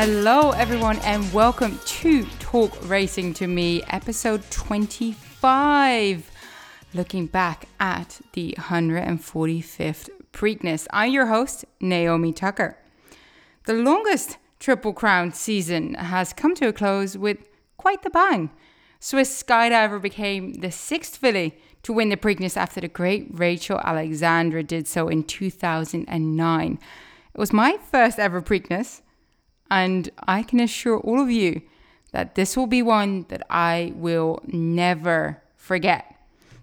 Hello, everyone, and welcome to Talk Racing to Me, episode 25. Looking back at the 145th Preakness. I'm your host, Naomi Tucker. The longest Triple Crown season has come to a close with quite the bang. Swiss skydiver became the sixth filly to win the Preakness after the great Rachel Alexandra did so in 2009. It was my first ever Preakness, and I can assure all of you that this will be one that I will never forget.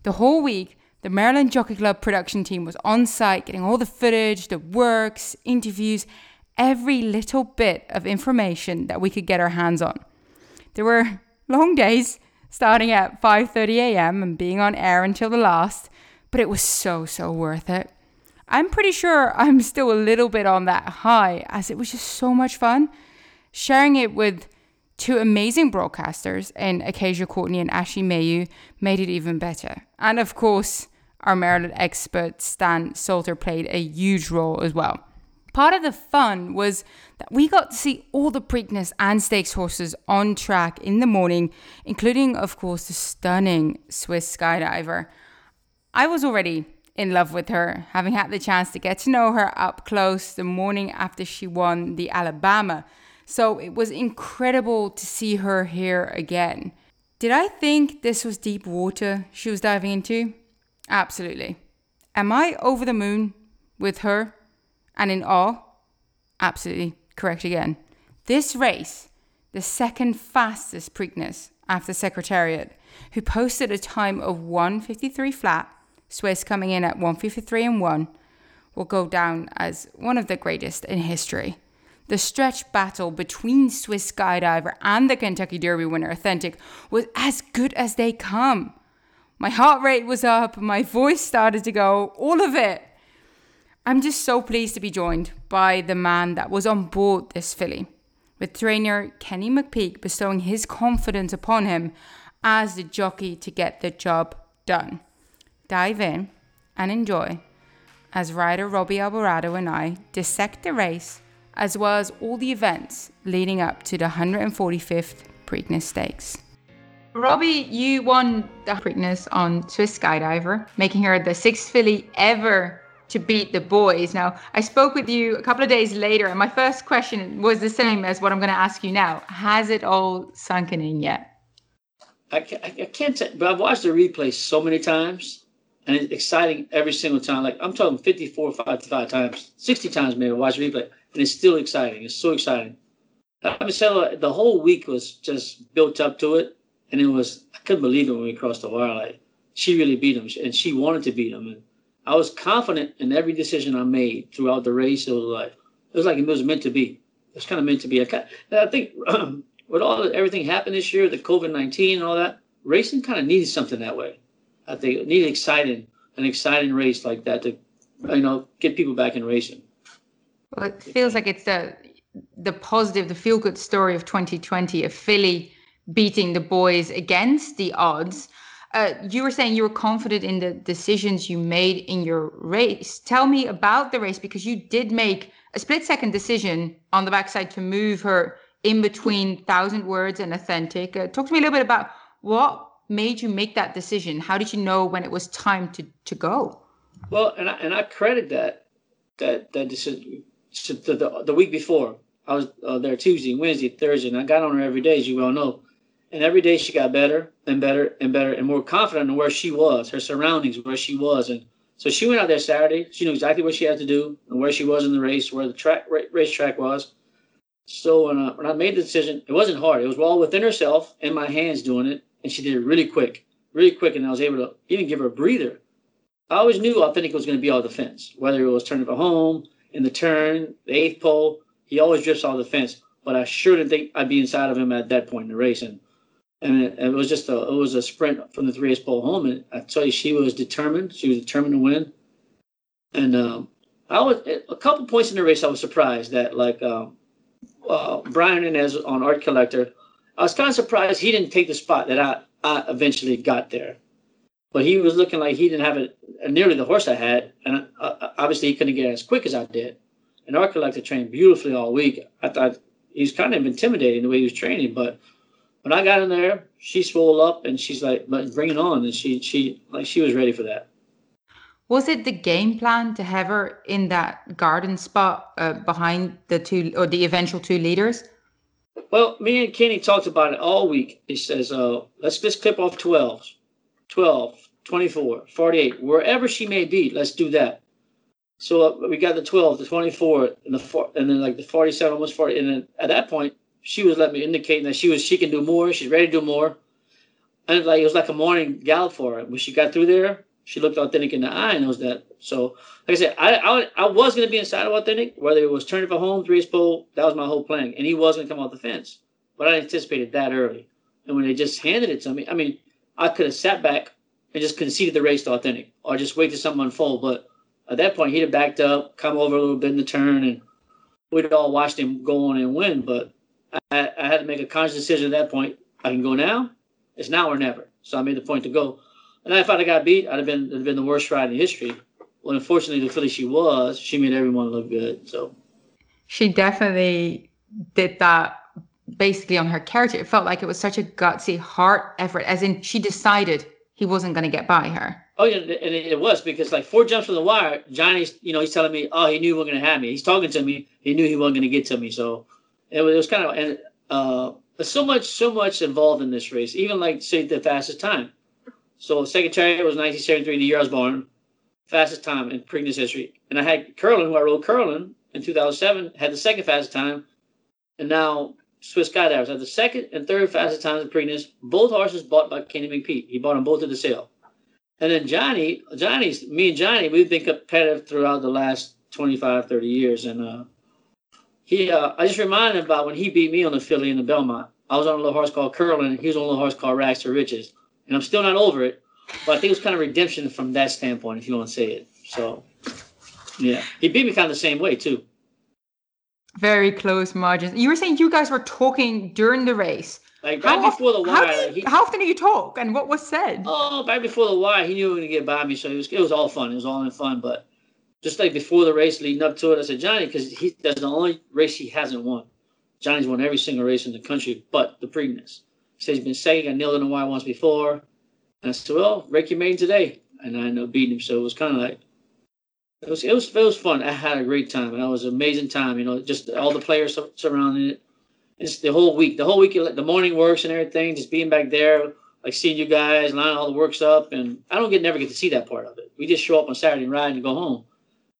The whole week, the Maryland Jockey Club production team was on site getting all the footage, the works, interviews, every little bit of information that we could get our hands on. There were long days starting at 5:30 a.m. and being on air until the last, but it was so so worth it. I'm pretty sure I'm still a little bit on that high as it was just so much fun sharing it with two amazing broadcasters in Acacia Courtney and Ashley Mayu made it even better. And of course, our Maryland expert Stan Salter played a huge role as well. Part of the fun was that we got to see all the Preakness and Stakes horses on track in the morning, including, of course, the stunning Swiss skydiver. I was already in love with her, having had the chance to get to know her up close the morning after she won the Alabama. So it was incredible to see her here again. Did I think this was deep water she was diving into? Absolutely. Am I over the moon with her? and in awe? Absolutely correct again. This race, the second fastest Preakness after Secretariat, who posted a time of 153 flat, Swiss coming in at 153 and 1, will go down as one of the greatest in history. The stretch battle between Swiss Skydiver and the Kentucky Derby winner Authentic was as good as they come. My heart rate was up, my voice started to go, all of it. I'm just so pleased to be joined by the man that was on board this filly, with trainer Kenny McPeek bestowing his confidence upon him as the jockey to get the job done. Dive in and enjoy as rider Robby Albarado and I dissect the race as well as all the events leading up to the 145th Preakness Stakes. Robbie, you won the Preakness on Swiss Skydiver, making her the sixth filly ever to beat the boys. Now, I spoke with you a couple of days later, and my first question was the same as what I'm going to ask you now. Has it all sunken in yet? I can't, I can't say, but I've watched the replay so many times, and it's exciting every single time. Like I'm talking 54, 55 times, 60 times maybe watch replay, and it's still exciting. It's so exciting. I mean, so the whole week was just built up to it, and it was I couldn't believe it when we crossed the wire. Like she really beat him, and she wanted to beat him, and I was confident in every decision I made throughout the race. It was like it was like it was meant to be. It was kind of meant to be. I, I think with all everything happened this year, the COVID nineteen and all that, racing kind of needed something that way. I think it needed exciting, an exciting race like that to, you know, get people back in racing. Well, it feels like it's the the positive, the feel good story of 2020, a filly beating the boys against the odds uh, you were saying you were confident in the decisions you made in your race. Tell me about the race because you did make a split second decision on the backside to move her in between thousand words and authentic. Uh, talk to me a little bit about what made you make that decision. How did you know when it was time to to go? Well, and I, and I credit that that that decision the, the, the week before. I was uh, there Tuesday, Wednesday, Thursday, and I got on her every day, as you well know. And every day she got better and better and better and more confident in where she was, her surroundings, where she was. And so she went out there Saturday. She knew exactly what she had to do and where she was in the race, where the track racetrack was. So when I, when I made the decision, it wasn't hard. It was all within herself and my hands doing it. And she did it really quick, really quick. And I was able to even give her a breather. I always knew Authentic was going to be all defense, whether it was turning for home, in the turn, the eighth pole. He always drifts all the fence. But I sure didn't think I'd be inside of him at that point in the race. And and it, it, was just a it was a sprint from the three-eighths pole home. And I tell you, she was determined. She was determined to win. And um, I was a couple points in the race. I was surprised that like um, uh, Brian Hernandez on Art Collector. I was kind of surprised he didn't take the spot that I, I eventually got there. But he was looking like he didn't have it nearly the horse I had, and uh, obviously he couldn't get as quick as I did. And Art Collector trained beautifully all week. I thought he was kind of intimidating the way he was training. But when I got in there, she swole up and she's like, "But bring it on!" And she she like she was ready for that. Was it the game plan to have her in that garden spot uh, behind the two or the eventual two leaders? Well, me and Kenny talked about it all week. He says, uh, let's just clip off 12, 12, 24, 48, wherever she may be, let's do that. So uh, we got the 12, the 24, and the four, and then like the 47, almost 40. And then at that point, she was letting me indicate that she was she can do more. She's ready to do more. And like it was like a morning gallop for her. When she got through there, she looked authentic in the eye and knows that. So like I said, I I, I was gonna be inside of authentic, whether it was turning for home, three pole, that was my whole plan. And he was gonna come off the fence. But I anticipated that early. And when they just handed it to me, I mean, I could have sat back and just conceded the race to authentic or just wait till something unfold. But at that point, he'd have backed up, come over a little bit in the turn, and we'd all watched him go on and win. But I, I had to make a conscious decision at that point. I can go now. It's now or never. So I made the point to go. And if I'd have got beat, I'd have been have been the worst ride in history. Well, unfortunately, the filly she was, she made everyone look good. So she definitely did that basically on her character. It felt like it was such a gutsy heart effort, as in she decided he wasn't going to get by her. Oh yeah, and it was because like four jumps from the wire, Johnny's you know he's telling me, oh he knew he wasn't going to have me. He's talking to me. He knew he wasn't going to get to me. So it was, it was kind of and uh, so much so much involved in this race. Even like say the fastest time. So Secretariat was 1973, the year I was born, fastest time in Preakness history. And I had Curlin, who I rode Curlin in 2007, had the second fastest time, and now Swiss Skydivers had the second and third fastest times in Preakness. Both horses bought by Kenny McPeek. He bought them both at the sale. And then Johnny, Johnny's, me and Johnny, we've been competitive throughout the last 25, 30 years. And uh, he, uh, I just reminded him about when he beat me on the filly in the Belmont. I was on a little horse called Curlin. He was on a little horse called Rags to Riches. And I'm still not over it, but I think it was kind of redemption from that standpoint, if you want to say it. So, yeah. He beat me kind of the same way, too. Very close margins. You were saying you guys were talking during the race. Like right how before the wire. How, he, how, often do you talk, and what was said? Oh, right before the wire, he knew he was gonna get by me, so it was it was all fun. It was all in fun. But just like before the race, leading up to it, I said Johnny, because he that's the only race he hasn't won. Johnny's won every single race in the country, but the Preakness. Said he's been second. I nailed the wire once before. And I said, well, Rick, you made today, and I ended up beating him. So it was kind of like it was it was it was fun. I had a great time, and it was an amazing time. You know, just all the players surrounding it. It's the whole week, the whole week, the morning works and everything. Just being back there, like seeing you guys, lining all the works up, and I don't get never get to see that part of it. We just show up on Saturday and ride and go home.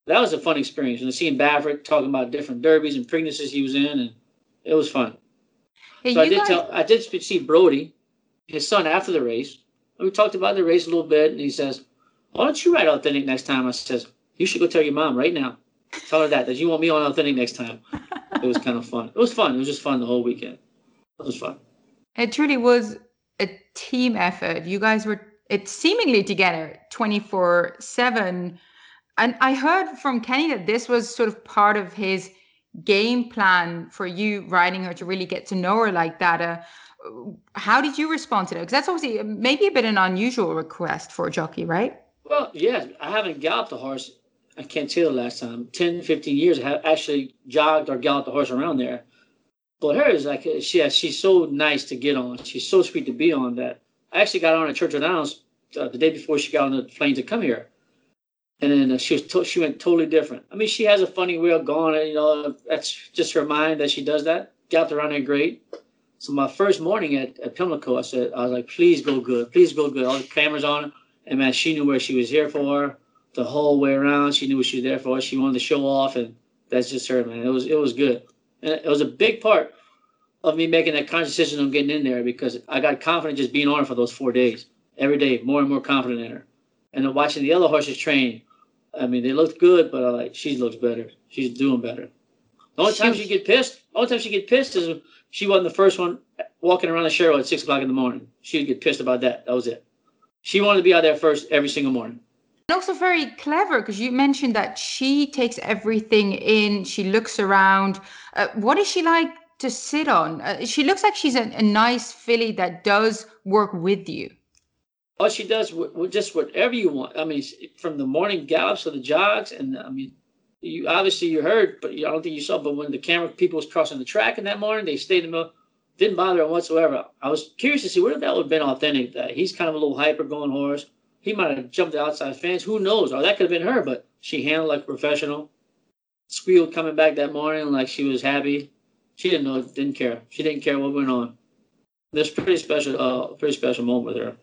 That was a fun experience. And seeing Baffert talking about different derbies and Preaknesses he was in, and it was fun. Hey, so I did guys... tell, I did see Bode, his son, after the race. We talked about the race a little bit, and he says, "Why don't you ride authentic next time?" I says, you should go tell your mom right now. Tell her that that you want me on authentic next time. It was kind of fun. It was fun. It was just fun the whole weekend. It was fun. It truly was a team effort. You guys were it seemingly together 24 7 and i heard from kenny that this was sort of part of his game plan for you riding her to really get to know her like that uh, how did you respond to that because that's obviously maybe a bit an unusual request for a jockey right well yes i haven't galloped a horse I can't tell the last time, 10, 15 years, I have actually jogged or galloped the horse around there. But her is like, she, she's so nice to get on. She's so sweet to be on that I actually got on at Churchill Downs uh, the day before she got on the plane to come here. And then uh, she was to- she went totally different. I mean, she has a funny way of going. You know, that's just her mind that she does that. Galloped around there great. So my first morning at, at Pimlico, I said, I was like, please go good, please go good. All the cameras on, and man, she knew where she was here for the whole way around. She knew what she was there for. She wanted to show off, and that's just her, man. It was it was good, and it was a big part of me making that conscious decision on getting in there because I got confident just being on her for those four days. Every day, more and more confident in her, and then watching the other horses train. I mean, they looked good, but I like she looks better. She's doing better. The only time she get pissed, the only time she get pissed is she wasn't the first one walking around the shedrow at six o'clock in the morning. She'd get pissed about that. That was it. She wanted to be out there first every single morning. And also very clever because you mentioned that she takes everything in, she looks around. Uh, what is she like to sit on? Uh, she looks like she's a, a, nice filly that does work with you. Oh, she does just whatever you want. I mean, from the morning gallops to the jogs, and I mean, you obviously you heard, but I don't think you saw. But when the camera people was crossing the track in that morning, they stayed in the middle, didn't bother him whatsoever. I was curious to see if that would have been authentic. That he's kind of a little hyper going horse. He might have jumped the outside fence. Who knows? Or that could have been her, but she handled like a professional. Squealed coming back that morning like she was happy. She didn't know, didn't care. She didn't care what went on. This pretty special, uh, pretty special moment with her.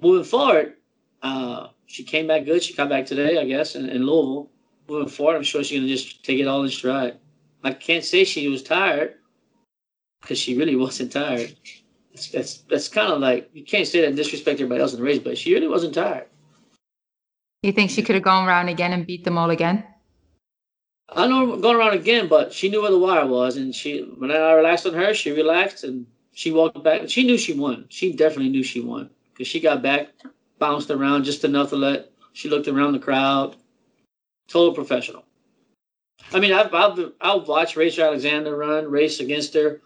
Moving forward, uh, she came back good. She come back today, I guess, in, in Louisville. Moving forward, I'm sure she's gonna just take it all in stride. I can't say she was tired because she really wasn't tired. That's that's, that's kind of like you can't say that and disrespect everybody else in the race, but she really wasn't tired. You think she could have gone around again and beat them all again? I know going around again, but she knew where the wire was, and she when I relaxed on her, she relaxed and she walked back. She knew she won. She definitely knew she won because she got back, bounced around just enough to let. She looked around the crowd. Total professional. I mean, I've I've, I've watched Rachel Alexandra run, race against her.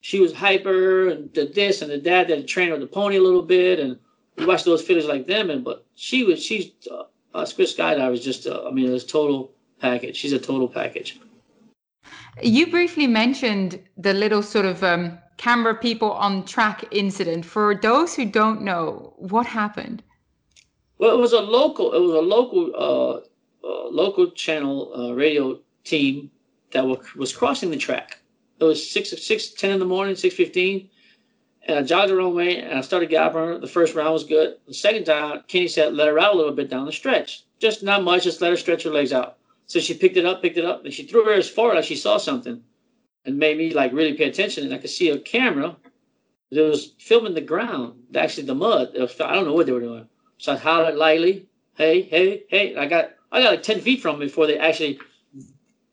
She was hyper and did this and the that. That trained with the pony a little bit, and we watched those fillies like them. And but she was she's uh, uh, Swiss Skydive was just uh, I mean it was total package. She's a total package. You briefly mentioned the little sort of um, camera people on track incident. For those who don't know, what happened? Well, it was a local. It was a local, uh, uh, local channel uh, radio team that was crossing the track. It was six, six, ten in the morning, six fifteen, and I jogged wrong way, and I started galloping. The first round was good. The second time, Kenny said, "Let her out a little bit down the stretch, just not much. Just let her stretch her legs out." So she picked it up, picked it up, and she threw her as far as she saw something and made me like really pay attention. And I could see a camera that was filming the ground, actually the mud. Was, I don't know what they were doing. So I hollered lightly, "Hey, hey, hey!" I got I got like ten feet from them before they actually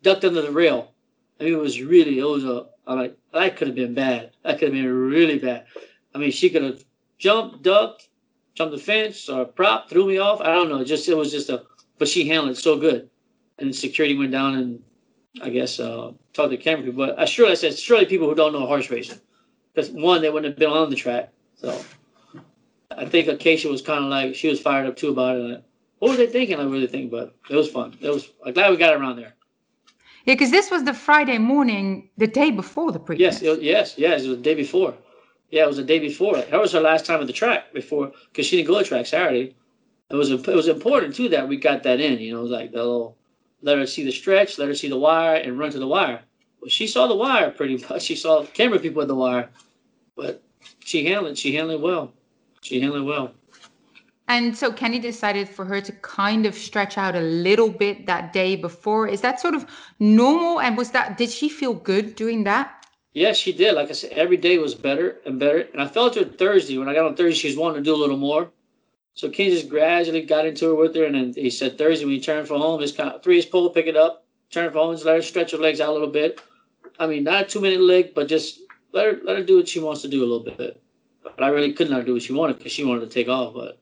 ducked under the rail. I mean, it was really it was a. I'm like that could have been bad. That could have been really bad. I mean, she could have jumped, ducked, jumped the fence or prop, threw me off. I don't know. Just it was just a. But she handled it so good, and security went down and I guess, uh, talk to camera people. But I surely I said surely people who don't know horse racing, because one they wouldn't have been on the track. So I think Acacia was kind of like she was fired up too about it. Like, what were they thinking? I really think, but it was fun. It was. I'm glad we got around there. Yeah, because this was the Friday morning, the day before the pre. Yes, was, yes, yes. It was the day before. Yeah, it was the day before. That was her last time at the track before, because she didn't go to track Saturday. It was it was important too that we got that in. You know, like the little let her see the stretch, let her see the wire, and run to the wire. Well, she saw the wire pretty much. She saw camera people at the wire, but she handled it. She handled it well. She handled it well. And so Kenny decided for her to kind of stretch out a little bit that day before. Is that sort of normal? And was that did she feel good doing that? Yes, she did. Like I said, every day was better and better. And I felt her Thursday. When I got on Thursday, she was wanting to do a little more. So Kenny just gradually got into it with her, and then he said Thursday when you turn for home, kind of three his pull, pick it up, turn for home, just let her stretch her legs out a little bit. I mean, not a two minute leg, but just let her let her do what she wants to do a little bit. But I really couldn't let her do what she wanted because she wanted to take off. But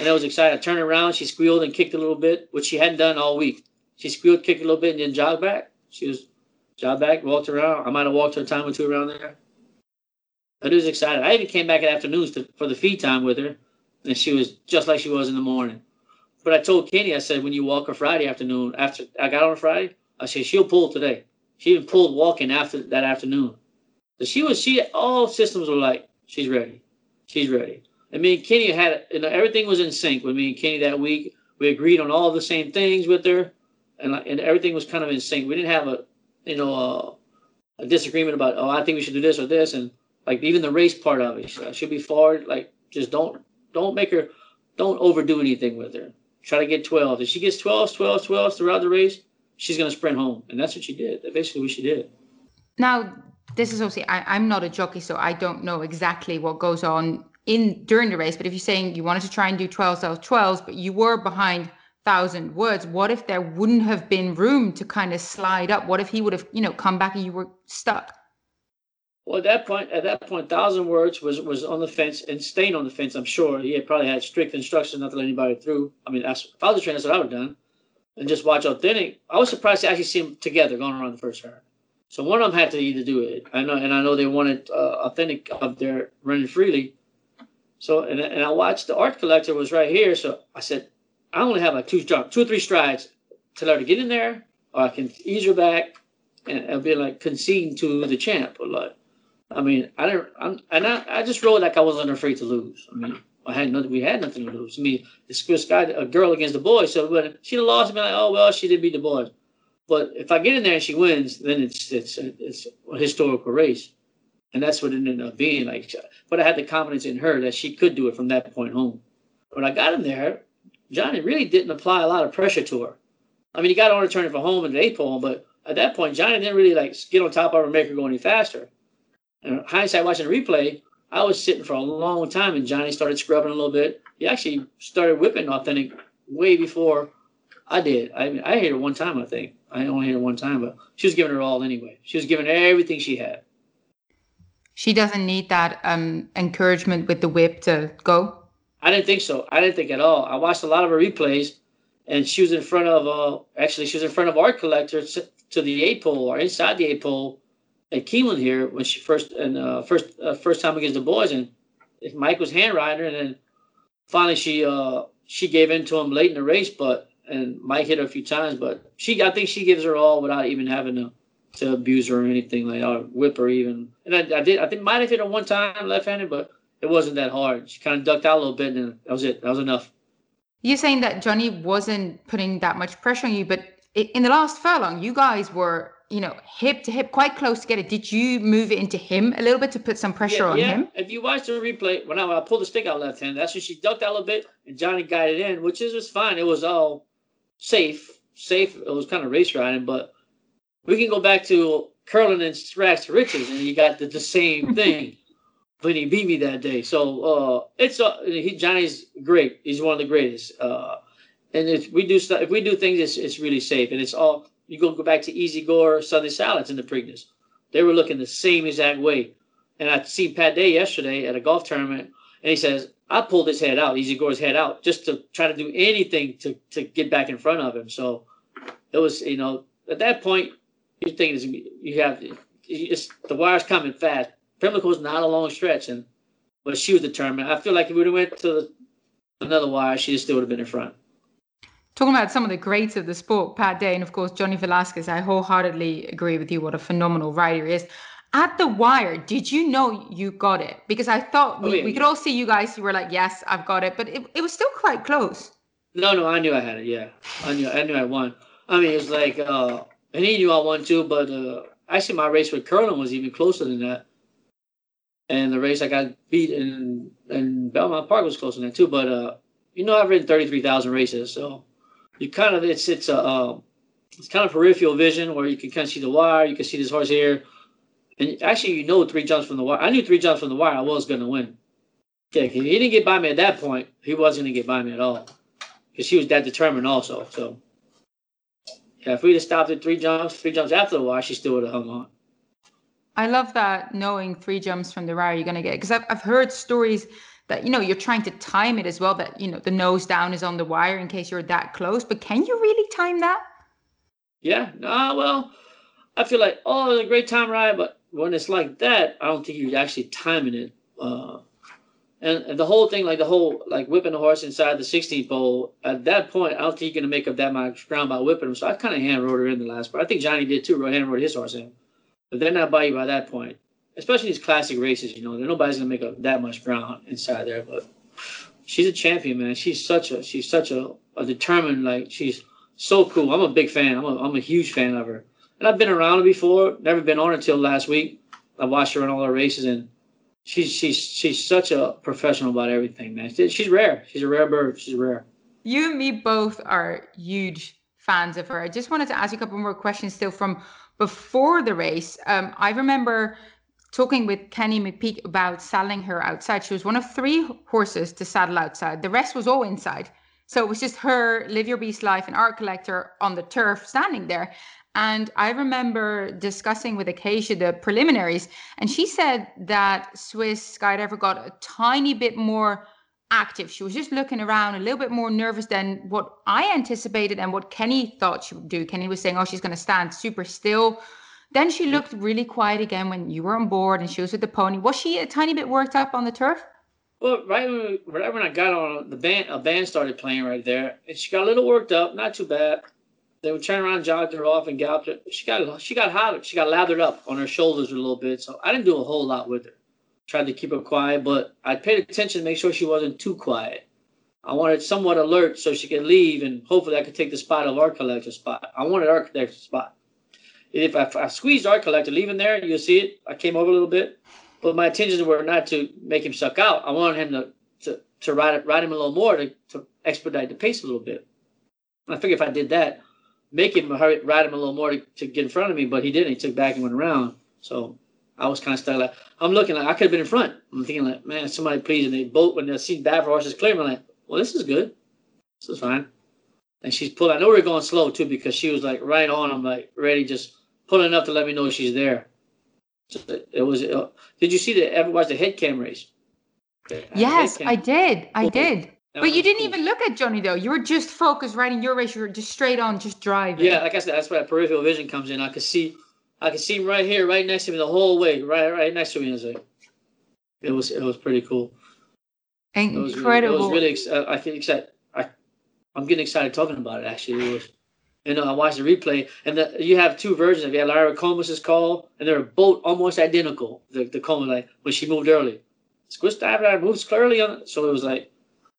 and I was excited. I turned around, she squealed and kicked a little bit, which she hadn't done all week. She squealed, kicked a little bit, and then jogged back. She was jogged back, walked around. I might have walked her a time or two around there. But it was excited. I even came back at afternoons to, for the feed time with her and she was just like she was in the morning. But I told Kenny, I said, when you walk her Friday afternoon, after I got on Friday, I said she'll pull today. She even pulled walking after that afternoon. So she was, she all systems were like, she's ready, she's ready. And me and Kenny had, you know, everything was in sync with me and Kenny that week. We agreed on all the same things with her, and and everything was kind of in sync. We didn't have a, you know, a, a disagreement about, oh, I think we should do this or this, and like even the race part of it, should be forward. Like just don't don't make her, don't overdo anything with her. Try to get 12. If she gets 12, 12, 12 throughout the race, she's going to sprint home. And that's what she did. That's basically what she did. Now, this is obviously, I, I'm not a jockey, so I don't know exactly what goes on in during the race. But if you're saying you wanted to try and do 12, 12, 12, but you were behind thousand words, what if there wouldn't have been room to kind of slide up? What if he would have, you know, come back and you were stuck? Well, at that point, at that point, thousand words was was on the fence and staying on the fence. I'm sure he had probably had strict instructions not to let anybody through. I mean, if I was trainer, that's what I would have done, and just watch authentic. I was surprised to actually see them together going around the first turn. So one of them had to either do it. I know, and I know they wanted uh, authentic up there running freely. So and and I watched the art collector was right here. So I said, I only have like two two or three strides to tell her get in there, or I can ease her back, and I'll be like conceding to the champ. Or like, I mean, I don't, I'm, and I, I just rode like I wasn't afraid to lose. I mean, I had nothing. We had nothing to lose. I mean, it's this guy, a girl against the boys. So when she'd have lost, I'd be like, oh well, she didn't beat the boys. But if I get in there and she wins, then it's it's it's a historical race, and that's what it ended up being. Like, but I had the confidence in her that she could do it from that point home. When I got in there, Johnny really didn't apply a lot of pressure to her. I mean, he got on her turning for home and the eight pole, but at that point, Johnny didn't really like get on top of her and make her go any faster. And hindsight, watching the replay, I was sitting for a long time, and Johnny started scrubbing a little bit. He actually started whipping authentic way before I did. I mean, I hit her one time, I think. I only hit her one time, but she was giving her all anyway. She was giving everything she had. She doesn't need that um, encouragement with the whip to go. I didn't think so. I didn't think at all. I watched a lot of her replays, and she was in front of. Uh, actually, she was in front of art collector to the eight pole or inside the eight pole at Keeneland here when she first and uh, first uh, first time against the boys, and Mike was hand riding and then finally she uh, she gave in to him late in the race, but and Mike hit her a few times, but she I think she gives her all without even having to to abuse her or anything like or whip her even. And I, I did I think might have hit her one time left handed, but it wasn't that hard. She kind of ducked out a little bit, and that was it. That was enough. You're saying that Johnny wasn't putting that much pressure on you, but in the last furlong, you guys were you know, hip to hip, quite close together. Did you move it into him a little bit to put some pressure yeah, on yeah. him? If you watch the replay, when I, I pulled the stick out left hand, that's when she ducked out a little bit and Johnny got it in, which is was fine. It was all safe, safe. It was kind of race riding, but we can go back to Curlin and to riches, and you got the, the same thing. but he beat me that day, so uh, it's uh, he, Johnny's great. He's one of the greatest. Uh, and if we do stuff, if we do things, it's it's really safe, and it's all you go go back to Easy Goer Sunday Silence in the Preakness. They were looking the same exact way. And I seen Pat Day yesterday at a golf tournament, and he says, I pulled his head out, Easy Goer's head out, just to try to do anything to, to get back in front of him. So it was, you know, at that point, you're thinking you have it's, the wire's coming fast. Pimlico's not a long stretch, and but she was determined. I feel like if we would have went to another wire, she still would have been in front talking about some of the greats of the sport, Pat Day and of course Johnny Velazquez, I wholeheartedly agree with you. What a phenomenal rider he is. At the wire, did you know you got it? Because I thought we, oh, yeah, we could all see you guys. You were like, "Yes, I've got it," but it, it was still quite close. No, no, I knew I had it. Yeah, I knew I knew I won. I mean, it was like, uh, and he knew I won too. But uh, actually, my race with Curlin was even closer than that. And the race I got beat in in Belmont Park was closer than that too. But uh, you know, I've ridden thirty three thousand races, so you kind of it's it's a uh, it's kind of peripheral vision where you can kind of see the wire, you can see this horse here, and actually you know three jumps from the wire. I knew three jumps from the wire, I was going to win. Yeah, he didn't get by me at that point. He wasn't going to get by me at all because she was that determined also. So yeah, if we'd have stopped at three jumps, three jumps after the wire, she still would have hung on. I love that knowing three jumps from the wire you're going to get because I've, I've heard stories that you know you're trying to time it as well that you know the nose down is on the wire in case you're that close but can you really time that? Yeah uh, well i feel like oh it's a great time ride but when it's like that i don't think you're actually timing it uh, and, and, the whole thing like the whole like whipping the horse inside the 16th pole at that point i don't think you're going to make up that much ground by whipping him so i kind of hand rode her in the last part i think johnny did too hand rode his horse in but they're not by you by that point especially these classic races, you know, nobody's gonna make up that much ground inside there. But she's a champion, man. She's such a she's such a, a determined like she's so cool. I'm a big fan. I'm a I'm a huge fan of her. And I've been around her before. Never been on till last week. I watched her in all her races, and she's she's she's such a professional about everything, man. She's rare. She's a rare bird. She's rare. You and me both are huge fans of her. I just wanted to ask you a couple more questions still from before the race. Um, I remember talking with Kenny McPeek about saddling her outside. She was one of three horses to saddle outside. The rest was all inside. So it was just her, Live Your Beast Life, and Art Collector on the turf standing there. And I remember discussing with Acacia the preliminaries, and she said that Swiss Skydiver got a tiny bit more active. She was just looking around a little bit more nervous than what I anticipated and what Kenny thought she would do. Kenny was saying, oh, she's going to stand super still then she looked really quiet again when you were on board and she was with the pony. Was she a tiny bit worked up on the turf? Well, right when, right when I got on, the band a band started playing right there, and she got a little worked up, not too bad. they would turn around, jogged her off, and galloped her. She got she got hot. She got lathered up on her shoulders a little bit. So I didn't do a whole lot with her. Tried to keep her quiet, but I paid attention to make sure she wasn't too quiet. I wanted somewhat alert so she could leave, and hopefully I could take the spot of Art Collector spot. I wanted Art Collector spot. If I, I squeezed art collector, leaving there, you'll see it. I came over a little bit, but my intentions were not to make him suck out. I wanted him to to, to ride ride him a little more to, to expedite the pace a little bit. I figured if I did that, make him hurry, ride him a little more to, to get in front of me, but he didn't. He took back and went around. So I was kind of stuck. Like I'm looking like I could have been in front. I'm thinking like, man, somebody please. And they both when they see Baffert horses clear, I'm like, well, this is good. This is fine. And she's pulling. I know we are going slow too because she was like right on. I'm like ready, just pulling up to let me know she's there. So it was. Uh, did you see the ever watch the head cam race? Yes, I did. I did. but you didn't cool. even look at Johnny though. You were just focused riding your race. You were just straight on, just driving. Yeah, like I said, that's where that peripheral vision comes in. I could see, I could see him right here, right next to me the whole way, right, right next to me. It was like, it was, it was pretty cool. Incredible. It was really, it was really I feel excited. I, I'm getting excited talking about it. Actually, it was. You know, I watched the replay, and the, you have two versions. You have Larry Collmus's call, and they're both almost identical. The the Combs like when she moved early, Squish Dive moves clearly on. It. So it was like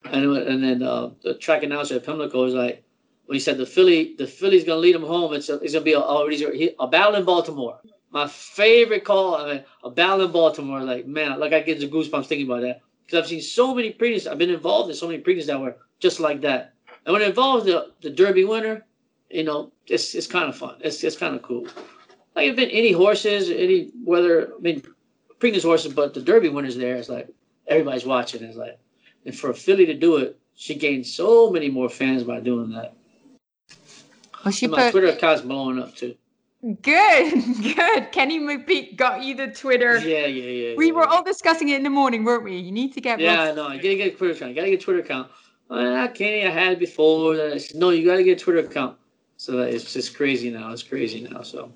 and and then uh, the track announcer at Pimlico was like, when he said the Filly, the Filly's gonna lead him home. It's, a, it's gonna be a, a, a battle in Baltimore. My favorite call, I mean, a battle in Baltimore. Like man, like I get the goosebumps thinking about that because I've seen so many Preakness. I've been involved in so many Preakness that were just like that. And when it involves the the Derby winner, you know, it's it's kind of fun. It's it's kind of cool. Like been any horses, any whether I mean Preakness horses, but the Derby winners there. It's like everybody's watching. It's like and for a Filly to do it, she gained so many more fans by doing that. Well, she and my put, Twitter account's blowing up too. Good, good. Kenny McPeek got you the Twitter. Yeah, yeah, yeah. We yeah, were yeah. all discussing it in the morning, weren't we? You need to get. Yeah, no, I gotta get a Twitter account. You gotta get a Twitter account. Well, Kenny, I had it before. Said, no, you gotta get a Twitter account. So it's just crazy now. It's crazy now. So.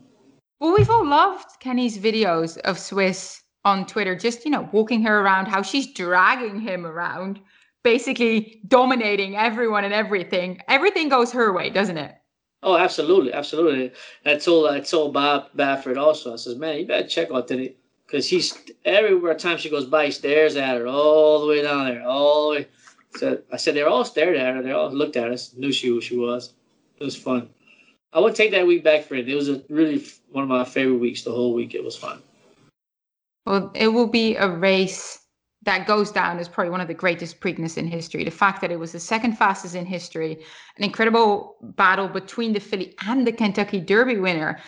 Well, we've all loved Kenny's videos of Swiss on Twitter, just, you know, walking her around, how she's dragging him around, basically dominating everyone and everything. Everything goes her way, doesn't it? Oh, absolutely, absolutely. I told I told Bob Baffert also. I says, man, you better check out Denny because he's everywhere time she goes by, he stares at her all the way down there, all the way. So I said they're all stared at her. They all looked at us, knew she who she was. It was fun. I would take that week back for it. It was a really one of my favorite weeks. The whole week, it was fun. Well, it will be a race that goes down as probably one of the greatest Preakness in history. The fact that it was the second fastest in history, an incredible battle between the Filly and the Kentucky Derby winner.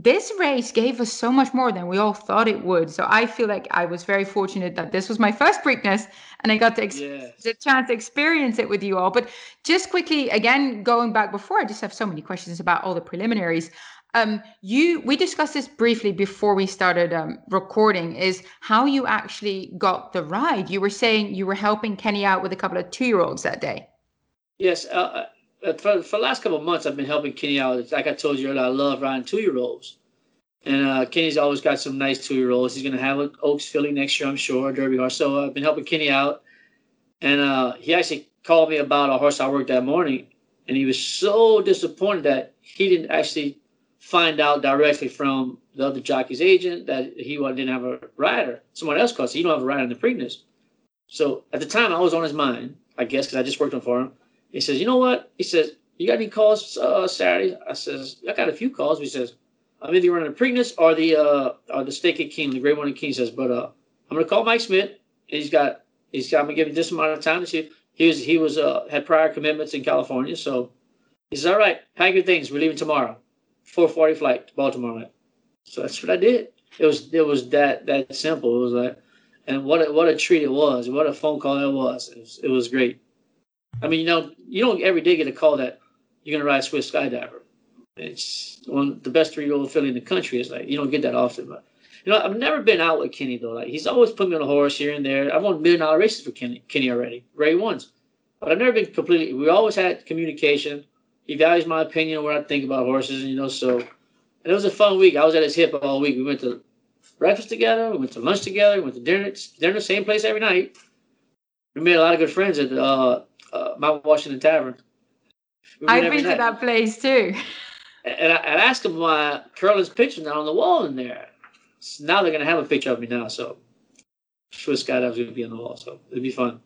This race gave us so much more than we all thought it would. So I feel like I was very fortunate that this was my first Preakness and I got the, ex- the chance to experience it with you all. But just quickly, again, going back before, I just have so many questions about all the preliminaries. Um, you we discussed this briefly before we started um, recording. Is how you actually got the ride. You were saying you were helping Kenny out with a couple of two-year-olds that day. Yes, uh, uh, for for the last couple months, I've been helping Kenny out. Like I told you earlier, I love riding two-year-olds, and uh, Kenny's always got some nice two-year-olds. He's gonna have an Oaks Filly next year, I'm sure, Derby horse. So I've been helping Kenny out, and uh, he actually called me about a horse I worked that morning, and he was so disappointed that he didn't actually find out directly from the other jockey's agent that he didn't have a rider. Someone else called, so you don't have a rider in the Preakness. So at the time, I was on his mind, I guess, because I just worked on for him. He says, you know what? He says, you got any calls uh, Saturday? I says, I got a few calls. He says, I'm either running the Preakness or the uh, or the Stake at King, the Great One in King. Says, but uh, I'm gonna call Mike Smith. He's got he's got. I'm gonna give him this amount of time to see. He was he was uh, had prior commitments in California, so he says, all right, pack your things. We're leaving tomorrow. 4:40 flight to Baltimore. So that's what I did. It was it was that that simple. It was like, and what a, what a treat it was. What a phone call it was. It was, it was great. I mean, you know, you don't every day get a call that you're gonna ride Swiss Skydiver. It's one of the best three-year-old filly in the country. It's like you don't get that often, but you know, I've never been out with Kenny though. Like he's always put me on a horse here and there. I've won million dollar races for Kenny, Kenny already, Ray ones, but I've never been completely. We always had communication he values my opinion what I think about horses, and, you know. So, and it was a fun week. I was at his hip all week. We went to breakfast together. We went to lunch together. We went to dinner. Dinner, the same place every night. We made a lot of good friends at the uh, uh, Mount Washington Tavern. I've been night. to that place too. and I, asked him why Curlin's picture's not on the wall in there. So now they're gonna have a picture of me now, so Swiss Skydive's gonna be on the wall, so it'd be fun.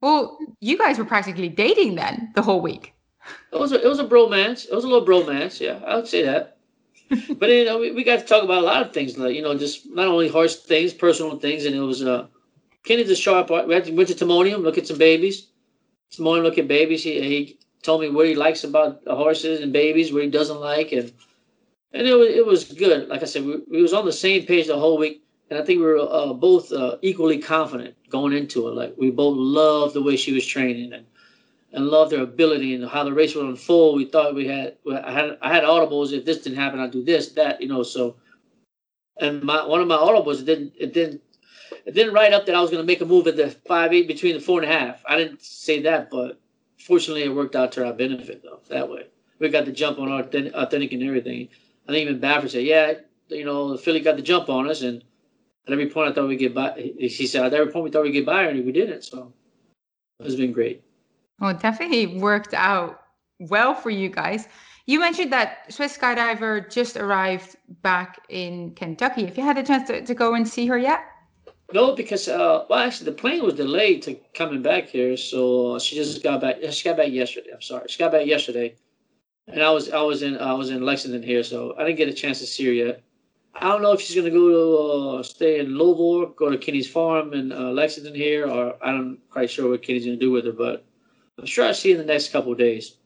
Well, you guys were practically dating then the whole week. It was a, it was a bromance. It was a little bromance. Yeah, I would say that. but you know, we, we got to talk about a lot of things, like you know, just not only horse things, personal things, and it was uh, Kenny's a sharp. We had to, went to Timonium, look at some babies. Timonium, look at babies. He, he told me what he likes about the horses and babies, what he doesn't like, and and it was it was good. Like I said, we, we was on the same page the whole week, and I think we were uh, both uh, equally confident going into it. Like we both loved the way she was training and and loved her ability and how the race would unfold. We thought we had I had I had audibles. If this didn't happen, I'd do this, that, you know. So, and my one of my audibles it didn't it didn't it didn't write up that I was going to make a move at the five eight between the four and a half. I didn't say that, but fortunately, it worked out to our benefit though. That way, we got the jump on authentic, authentic and everything. I think even Baffert said, "Yeah, you know, Philly got the jump on us," and at every point I thought we'd get by. He said, "At every point we thought we'd get by, and we didn't." So it's been great. Well, definitely worked out well for you guys. You mentioned that Swiss Skydiver just arrived back in Kentucky. Have you had a chance to, to go and see her yet? No, because uh, well, actually, the plane was delayed to coming back here, so she just got back. She got back yesterday. I'm sorry, she got back yesterday, and I was I was in I was in Lexington here, so I didn't get a chance to see her yet. I don't know if she's gonna go to uh, stay in Louisville, go to Kenny's farm in uh, Lexington here, or I'm quite sure what Kenny's gonna do with her, but I'm sure I'll see you in the next couple of days.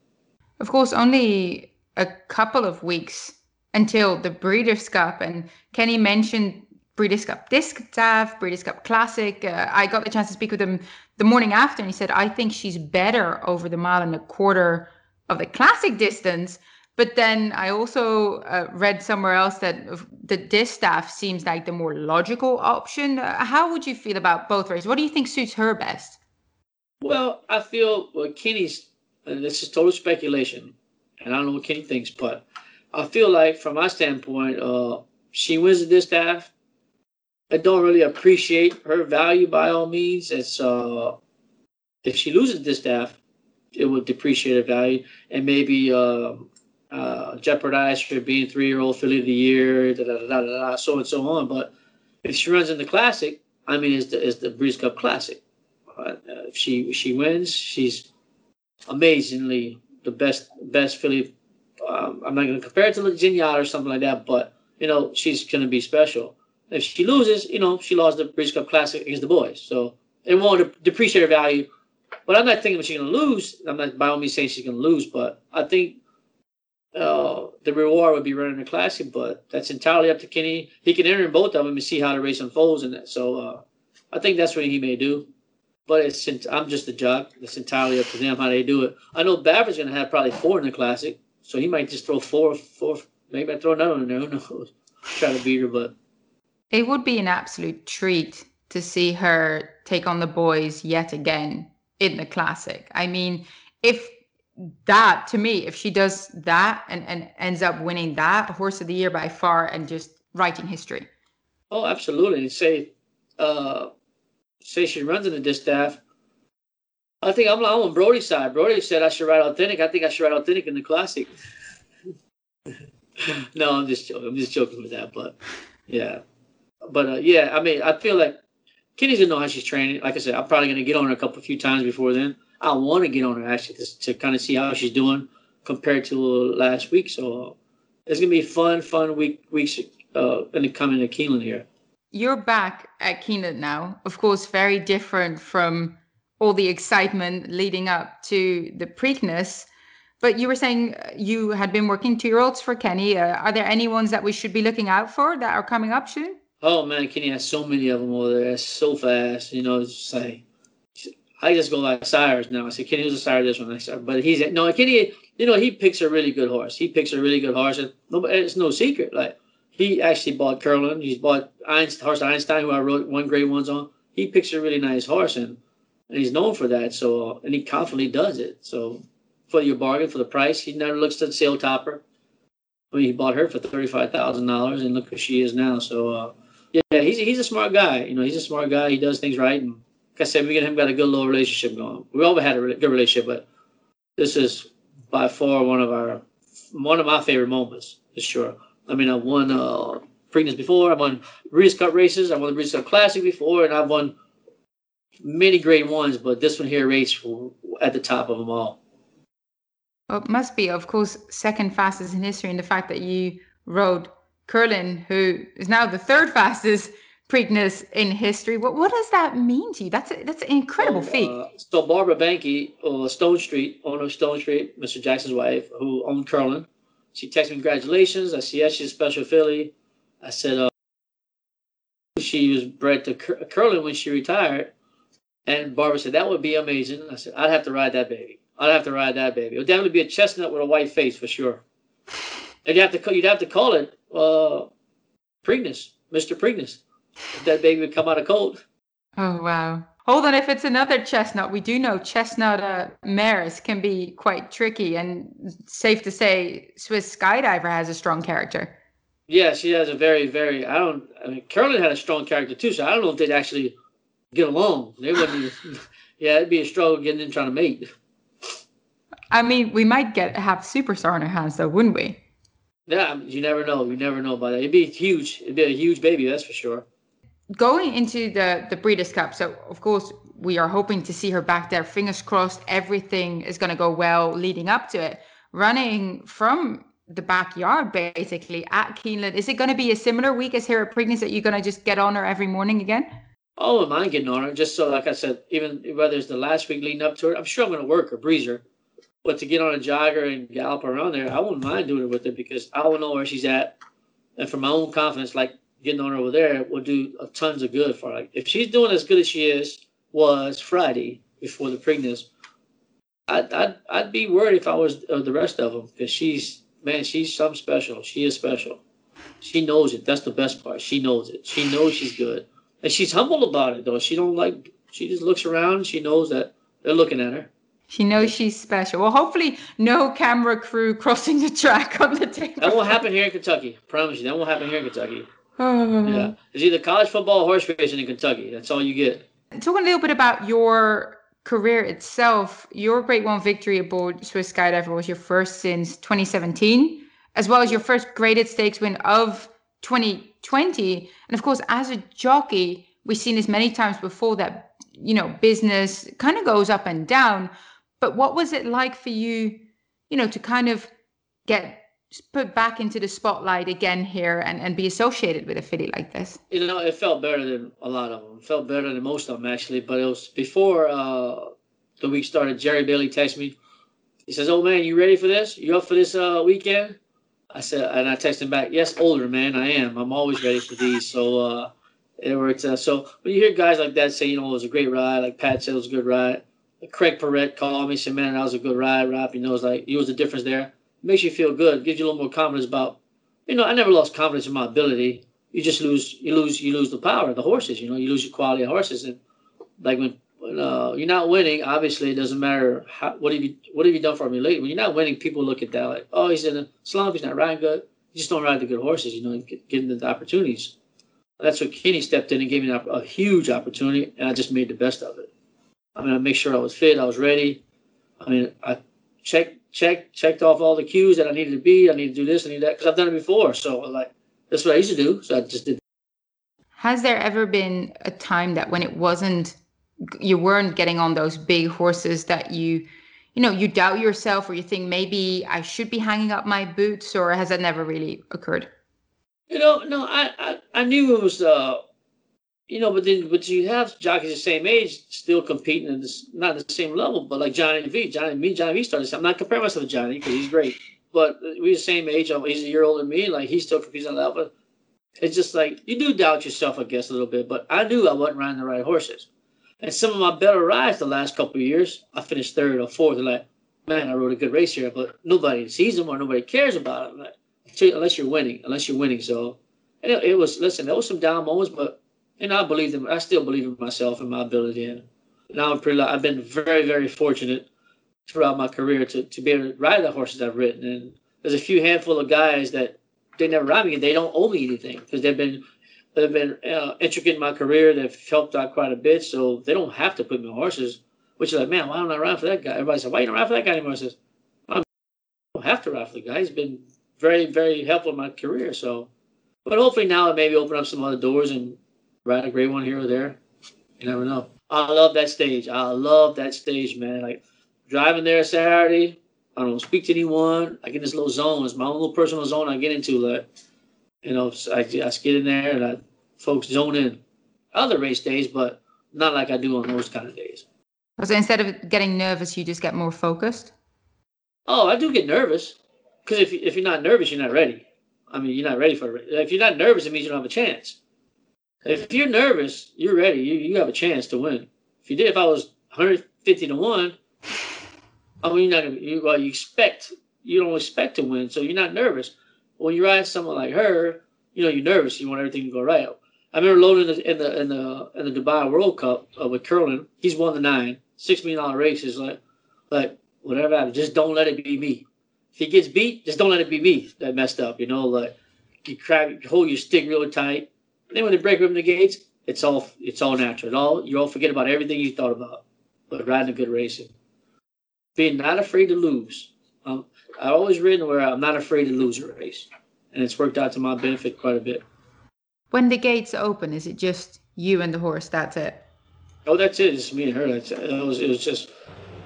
Of course, only a couple of weeks until the Breeders' Cup, and Kenny mentioned Breeders' Cup Disc Distaff, Breeders' Cup Classic. Uh, I got the chance to speak with him the morning after, and he said, I think she's better over the mile and a quarter of the classic distance. But then I also uh, read somewhere else that the distaff seems like the more logical option. Uh, how would you feel about both races? What do you think suits her best? Well, I feel well, Kenny's, and this is total speculation, and I don't know what Kenny thinks, but I feel like from my standpoint, uh, she wins the distaff. I don't really appreciate her value by all means. It's uh, if she loses distaff, it would depreciate her value and maybe uh, uh, jeopardize her being three-year-old filly of the year, da, da, da, da, da, so and so on. But if she runs in the classic, I mean, it's the, it's the Breeders' Cup Classic. Uh, if she she wins, she's amazingly the best best filly. Um, I'm not going to compare it to Zenyatta or something like that, but you know she's going to be special. If she loses, you know she lost the Breeders' Cup Classic against the boys, so it won't depreciate her value. But I'm not thinking she's going to lose. I'm not by all means saying she's going to lose, but I think uh, the reward would be running the classic. But that's entirely up to Kenny. He can enter in both of them and see how the race unfolds in that. So uh, I think that's what he may do. But it's I'm just a jock. It's entirely up to them how they do it. I know Baffert's going to have probably four in the classic, so he might just throw four, four. Maybe I throw another one in there. Who knows? Try to beat her, but it would be an absolute treat to see her take on the boys yet again in the classic. I mean, if that to me, if she does that and, and ends up winning that horse of the year by far and just writing history. Oh, absolutely. Say uh say she runs in the distaff. I think I'm, I'm on Bode's side. Brody said I should ride authentic. I think I should ride authentic in the classic. no, I'm just joking. I'm just joking with that. But yeah, but uh, yeah, I mean, I feel like Kenny's gonna know how she's training. Like I said, I'm probably gonna get on her a couple few times before then. I want to get on her actually to, to kind of see how she's doing compared to last week. So uh, it's gonna be fun, fun week weeks uh, in the coming to Keeneland here you're back at Keeneland now. Of course, very different from all the excitement leading up to the Preakness. But you were saying uh, you had been working two year olds for Kenny. Uh, are there any ones that we should be looking out for that are coming up soon? Oh man, Kenny has so many of them over there. It's so fast. You know, it's just like I just go like Cyrus now. I say Kenny was a Cyrus this one next time, but he's no Kenny. You know, he picks a really good horse. He picks a really good horse, and it's no secret. Like he actually bought Curlin. He's bought Einstein, horse Einstein, who I wrote one great ones on. He picks a really nice horse, and and he's known for that. So and he confidently does it. So for your bargain for the price, he never looks at the sale topper. I mean, he bought her for thirty five thousand dollars, and look who she is now. So uh, yeah, he's he's a smart guy. You know, he's a smart guy. He does things right, and like I said, we and him got a good little relationship going. We all had a good relationship, but this is by far one of our one of my favorite moments for sure. I mean, I won uh, Preakness before. I won Breeders' Cup races. I won the Breeders' Cup Classic before, and I've won many great ones. But this one here race at the top of them all. Well, it must be, of course, second fastest in history, and the fact that you rode Curlin, who is now the third fastest Preakness in history. What what does that mean to you? That's a, that's an incredible So, feat. Uh, so Barbara Banke, uh, Stonestreet, owner of Stonestreet, Mr. Jackson's wife, who owned Curlin, she texted me congratulations. I said, yes, she's a special filly. I said, uh, she was bred to Cur- Curlin when she retired. And Barbara said, that would be amazing. I said, I'd have to ride that baby. I'd have to ride that baby. It would definitely be a chestnut with a white face for sure. And you have to you'd have to call it uh, Preakness, Mr. Preakness. That baby would come out of cold. Oh wow. Hold on, if it's another chestnut, we do know chestnut uh, mares can be quite tricky, and safe to say, Swiss Skydiver has a strong character. Yeah, she has a very, very. I don't. I mean, Curlin had a strong character too, so I don't know if they'd actually get along. They wouldn't. yeah, it'd be a struggle getting in trying to mate. I mean, we might get have superstar on our hands, though, wouldn't we? Yeah, you never know. You never know about that. It'd be huge. It'd be a huge baby, that's for sure. Going into the the Breeders' Cup, so of course we are hoping to see her back there. Fingers crossed, everything is going to go well leading up to it. Running from the backyard, basically at Keeneland, is it going to be a similar week as here at Preakness that you're going to just get on her every morning again? Oh, I wouldn't mind getting on her, just so, like I said, even whether it's the last week leading up to it, I'm sure I'm going to work her, breezer. But to get on a jogger and gallop around there, I wouldn't mind doing it with her because I will know where she's at. And for my own confidence, like getting on over there will do a tons of good for her. Like, if she's doing as good as she is, was Friday before the Preakness, I'd, I'd, I'd be worried if I was uh, the rest of them because she's, man, she's something special. She is special. She knows it. That's the best part. She knows it. She knows she's good. And she's humble about it, though. She don't like, she just looks around she knows that they're looking at her. She knows she's special. Well, hopefully, no camera crew crossing the track on the table. That won't happen here in Kentucky. promise you. That won't happen here in Kentucky. Oh. Yeah. It's either college football or horse racing in Kentucky. That's all you get. Talking a little bit about your career itself, your Grade One victory aboard Swiss Skydiver was your first since 2017, as well as your first graded stakes win of 2020. And of course, as a jockey, we've seen this many times before that you know business kind of goes up and down. But what was it like for you, you know, to kind of get put back into the spotlight again here and, and be associated with a filly like this? You know, it felt better than a lot of them. It felt better than most of them, actually. But it was before uh, the week started, Jerry Bailey texted me. He says, Oh, man, you ready for this? You up for this uh, weekend? I said, and I texted him back, Yes, older man, I am. I'm always ready for these. So, uh, it worked. out. so when you hear guys like that say, you know, it was a great ride, like Pat said, it was a good ride. Craig Perret called me, said, man, that was a good ride, Rob. You know, it's like, he was the difference there. makes you feel good, gives you a little more confidence about, you know, I never lost confidence in my ability. You just lose, you lose, you lose the power of the horses. You know, you lose your quality of horses, and like when, uh, you're not winning, obviously it doesn't matter how, what have you what have you done for me lately. When you're not winning, people look at that like, oh, he's in a slump, he's not riding good. You just don't ride the good horses. You know, get, get them the opportunities. That's what Kenny stepped in and gave me a, a huge opportunity, and I just made the best of it. I mean, I make sure I was fit, I was ready. I mean, I checked, checked, checked off all the cues that I needed to be. I need to do this, I need that, because I've done it before. So, like, that's what I used to do. So I just did. Has there ever been a time that when it wasn't, you weren't getting on those big horses that you, you know, you doubt yourself or you think maybe I should be hanging up my boots, or has that never really occurred? You know, no, I, I, I knew it was, uh, you know, but then, but you have jockeys the same age still competing at this, not the same level, but like Johnny V, Johnny, me, Johnny V started. I'm not comparing myself to Johnny because he's great, but we're the same age. He's a year older than me. Like he still competes on level. It's just like you do doubt yourself, I guess, a little bit. But I knew I wasn't riding the right horses, and some of my better rides the last couple of years, I finished third or fourth. And like, man, I rode a good race here, but nobody sees them or nobody cares about them. Like, unless you're winning, unless you're winning. So, and it, it was listen, there was some down moments, but and I believe in, I still believe in myself and my ability. And now I'm pretty, I've been very, very fortunate throughout my career to, to be able to ride the horses I've ridden. And there's a few handful of guys that they never ride me and they don't owe me anything because they've been, they've been uh, intricate in my career. They've helped out quite a bit. So they don't have to put me on horses, which is like, man, why don't I ride for that guy? Everybody said, why you don't ride for that guy anymore? I says, I don't have to ride for the guy. He's been very, very helpful in my career. So, but hopefully now it maybe open up some other doors and ride a great one here or there. You never know. I love that stage. I love that stage, man. Like driving there Saturday, I don't speak to anyone. I get in this little zone. It's my own little personal zone I get into. Like, you know, I, I just get in there and I, folks zone in. Other race days, but not like I do on those kind of days. So instead of getting nervous, you just get more focused. Oh, I do get nervous because if if you're not nervous, you're not ready. I mean, you're not ready for it. If you're not nervous, it means you don't have a chance. If you're nervous, you're ready. You you have a chance to win. If you did, if I was 150 to one, I mean, you're not gonna, you well, you expect you don't expect to win, so you're not nervous. When you ride someone like her, you know you're nervous. You want everything to go right. I remember loading in the in the in the, Dubai World Cup uh, with Curlin. He's won the nine six million dollar races. Like like whatever happens, just don't let it be me. If he gets beat, just don't let it be me that messed up. You know, like you crack, hold your stick really tight. And then when they break open the gates, it's all it's all natural. It all you all forget about everything you thought about. But riding a good racing, being not afraid to lose. Um, I always ridden where I'm not afraid to lose a race, and it's worked out to my benefit quite a bit. When the gates open, is it just you and the horse? That's it. Oh, that's it. It's me and her. That's, it was it was just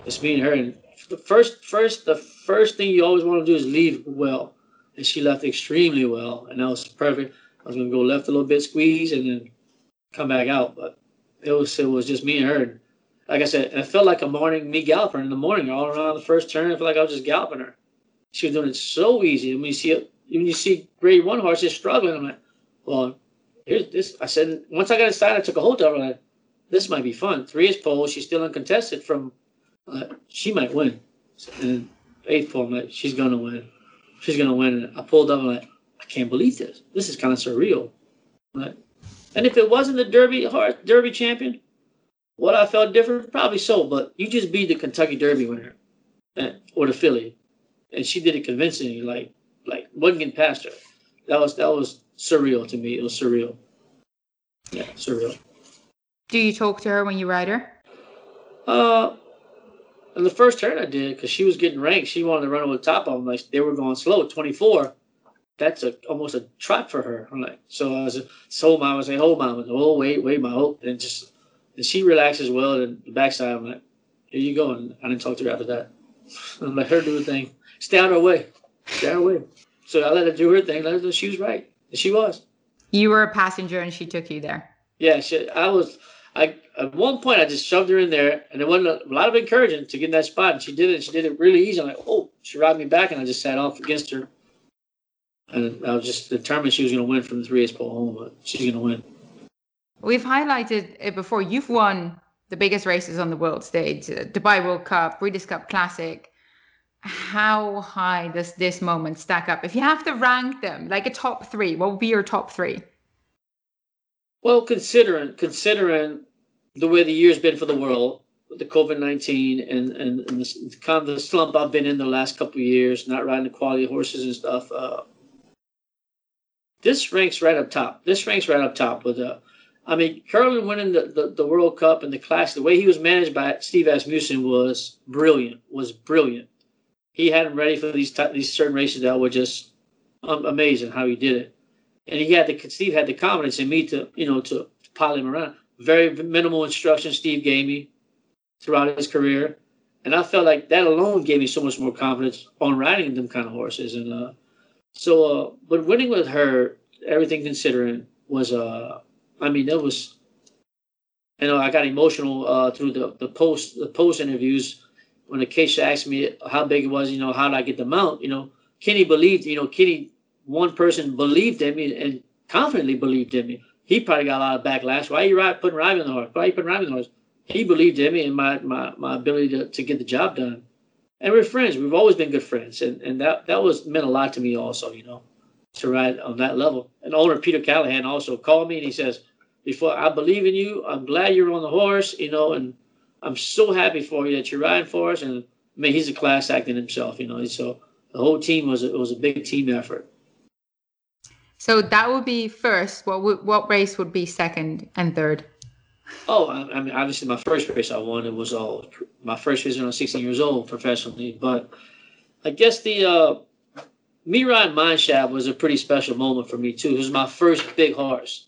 it's me and her. And the first first the first thing you always want to do is leave well, and she left extremely well, and that was perfect. I was gonna go left a little bit, squeeze, and then come back out, but it was it was just me and her. Like I said, it felt like a morning me galloping in the morning all around the first turn. I felt like I was just galloping her. She was doing it so easy. And when you see it, when you see grade one horses struggling, I'm like, well, here's this. I said once I got inside, I took a hold of her. Like, this might be fun. Three-eighths pole. She's still uncontested from. Uh, she might win. And eighth pole, I'm like, she's gonna win. She's gonna win. And I pulled up. and like, I can't believe this. This is kind of surreal. Right? and if it wasn't the Derby horse, Derby champion, what I felt different, probably so. But you just beat the Kentucky Derby winner, eh, or the filly, and she did it convincingly. Like, like wasn't getting past her. That was that was surreal to me. It was surreal. Yeah, surreal. Do you talk to her when you ride her? Uh, in the first turn I did because she was getting ranked. She wanted to run over the top of them. Like they were going slow, 24. That's a almost a trap for her. I'm like, so I was so mom was like, hold mom, oh wait, wait, my hope, and just and she relaxes well. And the backside, I'm like, here you go. And I didn't talk to her after that. I'm let her do the thing. Stay out of her way. Stay out of her way. So I let her do her thing. Let her know she was right. And she was. You were a passenger and she took you there. Yeah, she, I was. I at one point I just shoved her in there, and it wasn't a, a, lot of encouragement to get in that spot. And she did it. She did it really easy. I'm like, oh, she rode me back, and I just sat off against her. And I was just determined she was going to win from the three-eighths pole home, but she's going to win. We've highlighted it before. You've won the biggest races on the world stage: uh, Dubai World Cup, Breeders' Cup Classic. How high does this moment stack up? If you have to rank them, like a top three, what would be your top three? Well, considering considering the way the year's been for the world with the COVID nineteen and and, and the, kind of the slump I've been in the last couple of years, not riding the quality horses and stuff. Uh, this ranks right up top. This ranks right up top with uh, I mean, Curlin winning the, the, the, World Cup and the class, the way he was managed by Steve Asmussen was brilliant. Was brilliant. He had him ready for these these certain races that were just um, amazing how he did it and he had the Steve had the confidence in me to you know to, to pilot him around. Very minimal instruction Steve gave me throughout his career, and I felt like that alone gave me so much more confidence on riding them kind of horses. And uh, so, uh, but winning with her, everything considering, was uh, I mean, that was. You know, I got emotional uh, through the, the post the post interviews when Acacia asked me how big it was. You know, how did I get the mount? You know, Kenny believed. You know, Kenny one person believed in me and confidently believed in me. He probably got a lot of backlash. Why are you putting Ryman in the horse? Why are you putting Ryman in the horse? He believed in me and my, my, my ability to, to get the job done. And we're friends. We've always been good friends. And, and that, that was meant a lot to me also, you know, to ride on that level. And owner Peter Callahan also called me and he says, before I believe in you, I'm glad you're on the horse, you know, and I'm so happy for you that you're riding for us. And I mean, he's a class act in himself, you know. So the whole team was it was a big team effort. So that would be first. What would, what race would be second and third? Oh, I, I, mean, obviously, my first race I won it was all my first race when I was 16 years old professionally. But I guess the uh, me riding Mineshaft was a pretty special moment for me too. It was my first big horse.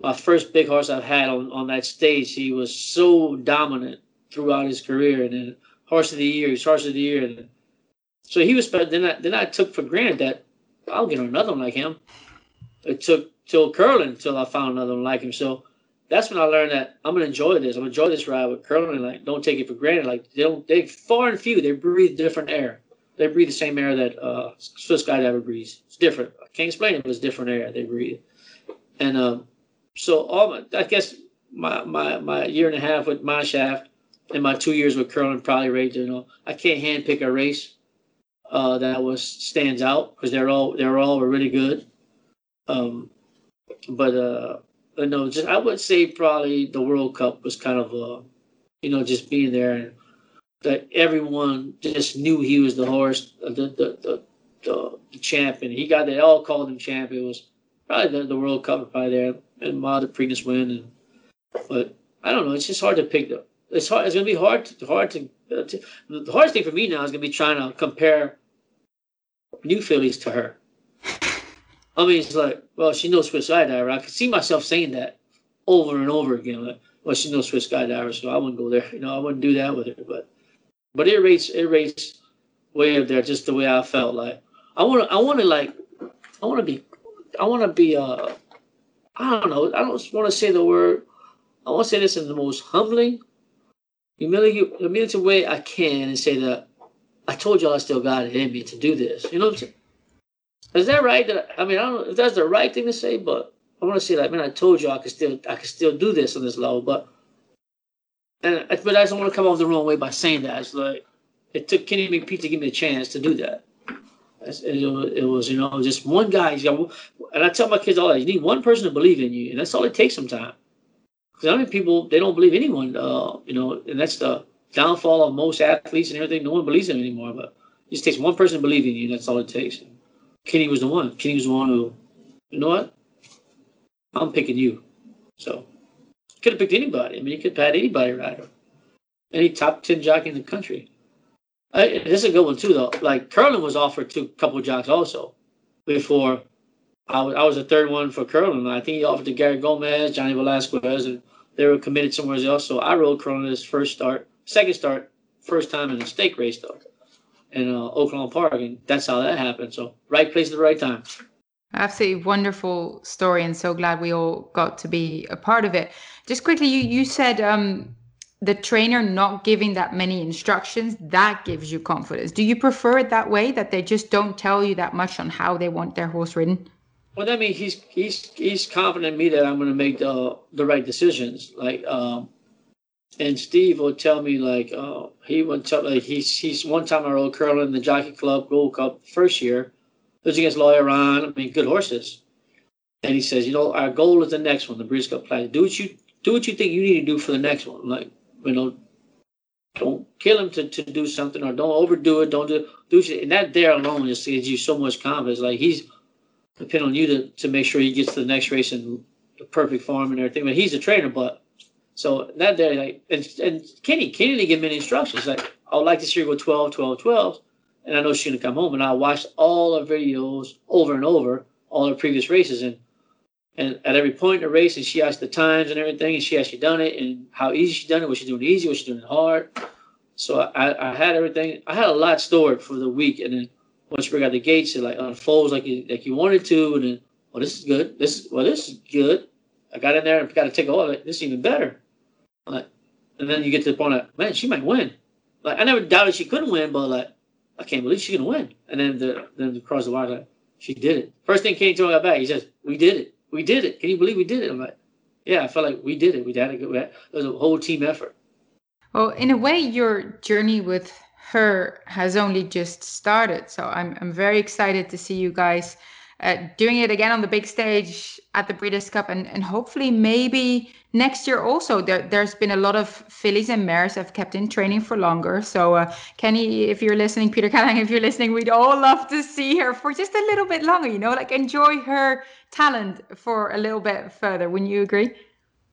My first big horse I've had on, on that stage. He was so dominant throughout his career, and then horse of the year, he's horse of the year, and so he was. Then I then I took for granted that I'll get another one like him. It took till Curlin until I found another one like him. So that's when I learned that I'm gonna enjoy this. I'm gonna enjoy this ride with Curlin. Like don't take it for granted. Like they don't. They far and few. They breathe different air. They breathe the same air that uh, Swiss Skydiver breathes. It's different. I can't explain it, but it's different air they breathe. And um, so all my, I guess my, my my year and a half with Mineshaft and my two years with Curlin probably right you know I can't handpick a race uh, that was stands out because they're all they're all really good. Um, but uh, no, just I would say probably the World Cup was kind of a, you know, just being there and that everyone just knew he was the horse, uh, the the the, the, the champion. He got they all called him champion. It was probably the, the World Cup probably there and Ma the win. And but I don't know. It's just hard to pick. The, it's hard. It's gonna be hard. To, hard to, uh, to. The hardest thing for me now is gonna be trying to compare new fillies to her. I mean, it's like, well, she knows Swiss Skydiver. I could see myself saying that over and over again. Like, well, she knows Swiss Skydiver, so I wouldn't go there. You know, I wouldn't do that with her. But, but it rates, it rates way up there, just the way I felt. Like, I want to, I want to like, I want to be, I want to be, uh, I don't know, I don't want to say the word. I want to say this in the most humbling, humiliating way I can, and say that I told y'all I still got it in me to do this. You know what I'm saying? Is that right? That I mean, I don't know if that's the right thing to say, but I want to say like, man, I told you I could still I could still do this on this level, but and but I just don't want to come off the wrong way by saying that. It's like it took Kenny McPeek to give me a chance to do that. It was, it was, you know, just one guy. And I tell my kids all that you need one person to believe in you, and that's all it takes sometimes. Because I mean, people they don't believe anyone, uh, you know, and that's the downfall of most athletes and everything. No one believes in them anymore, but it just takes one person to believe in you, and that's all it takes. Kenny was the one. Kenny was the one who, you know what? I'm picking you. So could have picked anybody. I mean, you could have had anybody rider, any top ten jockey in the country. I, this is a good one too, though. Like Curlin was offered to a couple jocks also before. I was, I was the third one for Curlin. I think he offered to Garrett Gomez, Johnny Velazquez, and they were committed somewhere else. So I rode Curlin his first start, second start, first time in a stake race though in uh, Oaklawn Park, and that's how that happened. So right place at the right time. Absolutely wonderful story, and so glad we all got to be a part of it. Just quickly, you you said um, the trainer not giving that many instructions that gives you confidence. Do you prefer it that way, that they just don't tell you that much on how they want their horse ridden? Well, that means he's he's he's confident in me that I'm going to make the the right decisions. Like um, and Steve would tell me like uh, he would tell like he's he's one time I rode Curlin the Jockey Club Gold Cup first year. It was against Lawyer Ron. I mean, good horses. And he says, you know, our goal is the next one, the Breeders' Cup Classic. Do what you do what you think you need to do for the next one. Like you know, don't kill him to, to do something or don't overdo it. Don't do do shit. And that there alone just gives you so much confidence. Like he's depending on you to, to make sure he gets to the next race in the perfect form and everything. But he's a trainer, but so that day, like, and, and Kenny, Kenny didn't give me any instructions. Like, I would like to see her go 12, 12, 12. And I know she's going to come home. And I watched all the videos over and over, all her previous races. And and at every point in the race, and she asked the times and everything, and she actually done it, and how easy she done it, was she doing easy, was she doing hard. So I, I had everything. I had a lot stored for the week, and then once we got the gates, it like unfolds like you like you wanted to, and then well, this is good. This well, this is good. I got in there and got to take all of it. This is even better. Like, and then you get to the point of, man, she might win. Like, I never doubted she couldn't win, but like, I can't believe she's gonna win. And then the then across the wire, like, she did it. First thing Kenny told me back, he says, "We did it. We did it. Can you believe we did it?" I'm like, "Yeah, I felt like we did it. We had a good. It was a whole team effort." Well, in a way, your journey with her has only just started. So I'm I'm very excited to see you guys uh, doing it again on the big stage at the Breeders' Cup, and, and hopefully maybe next year also. There, there's been a lot of fillies and mares have kept in training for longer. So uh, Kenny, if you're listening, Peter Callahan, if you're listening, we'd all love to see her for just a little bit longer. You know, like enjoy her talent for a little bit further. Wouldn't you agree?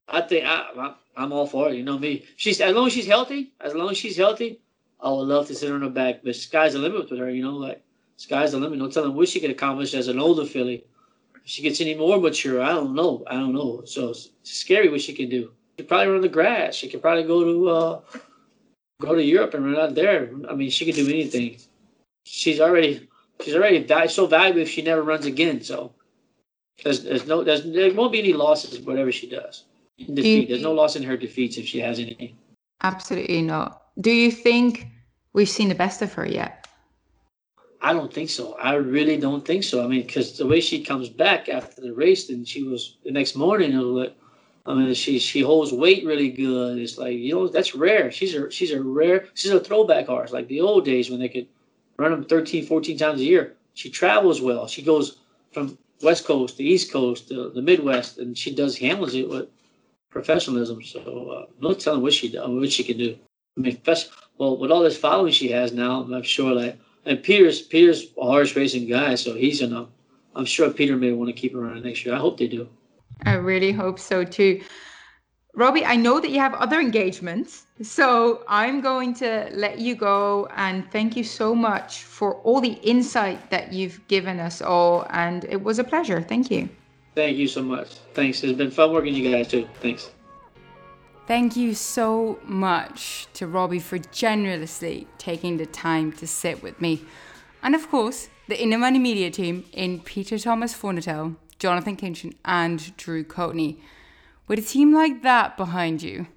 I think I, I'm all for it. You know me. She's as long as she's healthy, as long as she's healthy, I would love to sit on her back, but sky's the limit with her. You know, like sky's the limit. No telling what she could accomplish as an older filly. If she gets any more mature, I don't know. I don't know. So it's scary what she can do. She could probably run the grass. She could probably go to uh, go to Europe and run out there. I mean, she could do anything. She's already she's already so valuable if she never runs again. So there's, there's no there's, there won't be any losses whatever she does. In defeat. There's no loss in her defeats if she has any. Absolutely not. Do you think we've seen the best of her yet? I don't think so. I really don't think so. I mean, because the way she comes back after the race, and she was the next morning, it I mean, she she holds weight really good. It's like you know that's rare. She's a she's a rare. She's a throwback horse, like the old days when they could run them 13, 14 times a year. She travels well. She goes from West Coast to East Coast to the Midwest, and she does handles it with professionalism. So uh, no telling what she what she can do. I mean, well, with all this following she has now, I'm sure like and Peter's Peter's a horse racing guy, so he's gonna. I'm sure Peter may want to keep around next year. I hope they do. I really hope so too. Robby, I know that you have other engagements, so I'm going to let you go and thank you so much for all the insight that you've given us all. And it was a pleasure. Thank you. Thank you so much. Thanks. It's been fun working with you guys too. Thanks. Thank you so much to Robby for generously taking the time to sit with me. And of course, the In the Money Media team in Peter Thomas Fornatale, Jonathan Kinchen, and Drew Coatney. With a team like that behind you,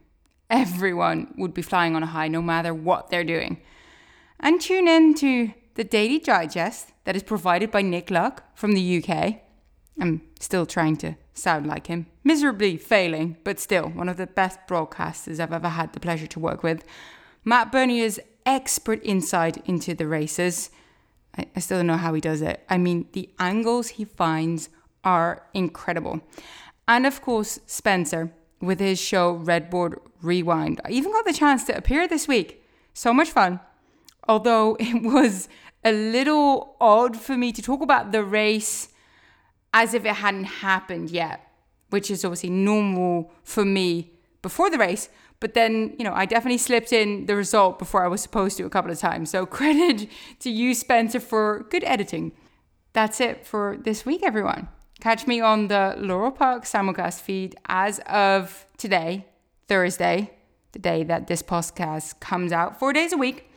everyone would be flying on a high no matter what they're doing. And tune in to the Daily Digest that is provided by Nick Luck from the UK. I'm still trying to sound like him. Miserably failing, but still one of the best broadcasters I've ever had the pleasure to work with. Matt Bernier's expert insight into the races. I, still don't know how he does it. I mean, the angles he finds are incredible. And of course, Spencer with his show Redboard Rewind. I even got the chance to appear this week. So much fun. Although it was a little odd for me to talk about the race as if it hadn't happened yet, which is obviously normal for me before the race. But then, you know, I definitely slipped in the result before I was supposed to a couple of times. So credit to you, Spencer, for good editing. That's it for this week, everyone. Catch me on the Laurel Park simulcast feed as of today, Thursday, the day that this podcast comes out, four days a week.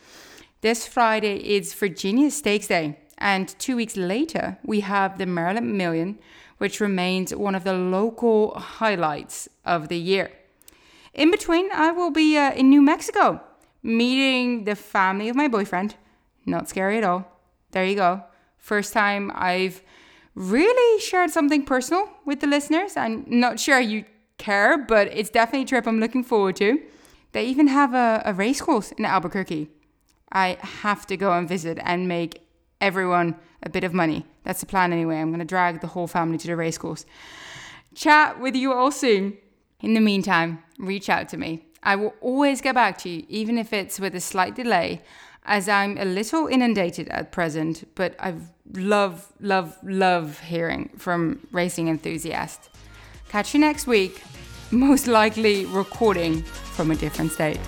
This Friday is Virginia Stakes Day. And two weeks later, we have the Maryland Million, which remains one of the local highlights of the year. In between, I will be uh, in New Mexico meeting the family of my boyfriend. Not scary at all. There you go. First time I've really shared something personal with the listeners. I'm not sure you care, but it's definitely a trip I'm looking forward to. They even have a, a race course in Albuquerque. I have to go and visit and make everyone a bit of money. That's the plan anyway. I'm going to drag the whole family to the racecourse. Chat with you all soon. In the meantime, reach out to me. I will always get back to you, even if it's with a slight delay, as I'm a little inundated at present, but I love, love, love hearing from racing enthusiasts. Catch you next week, most likely recording from a different state.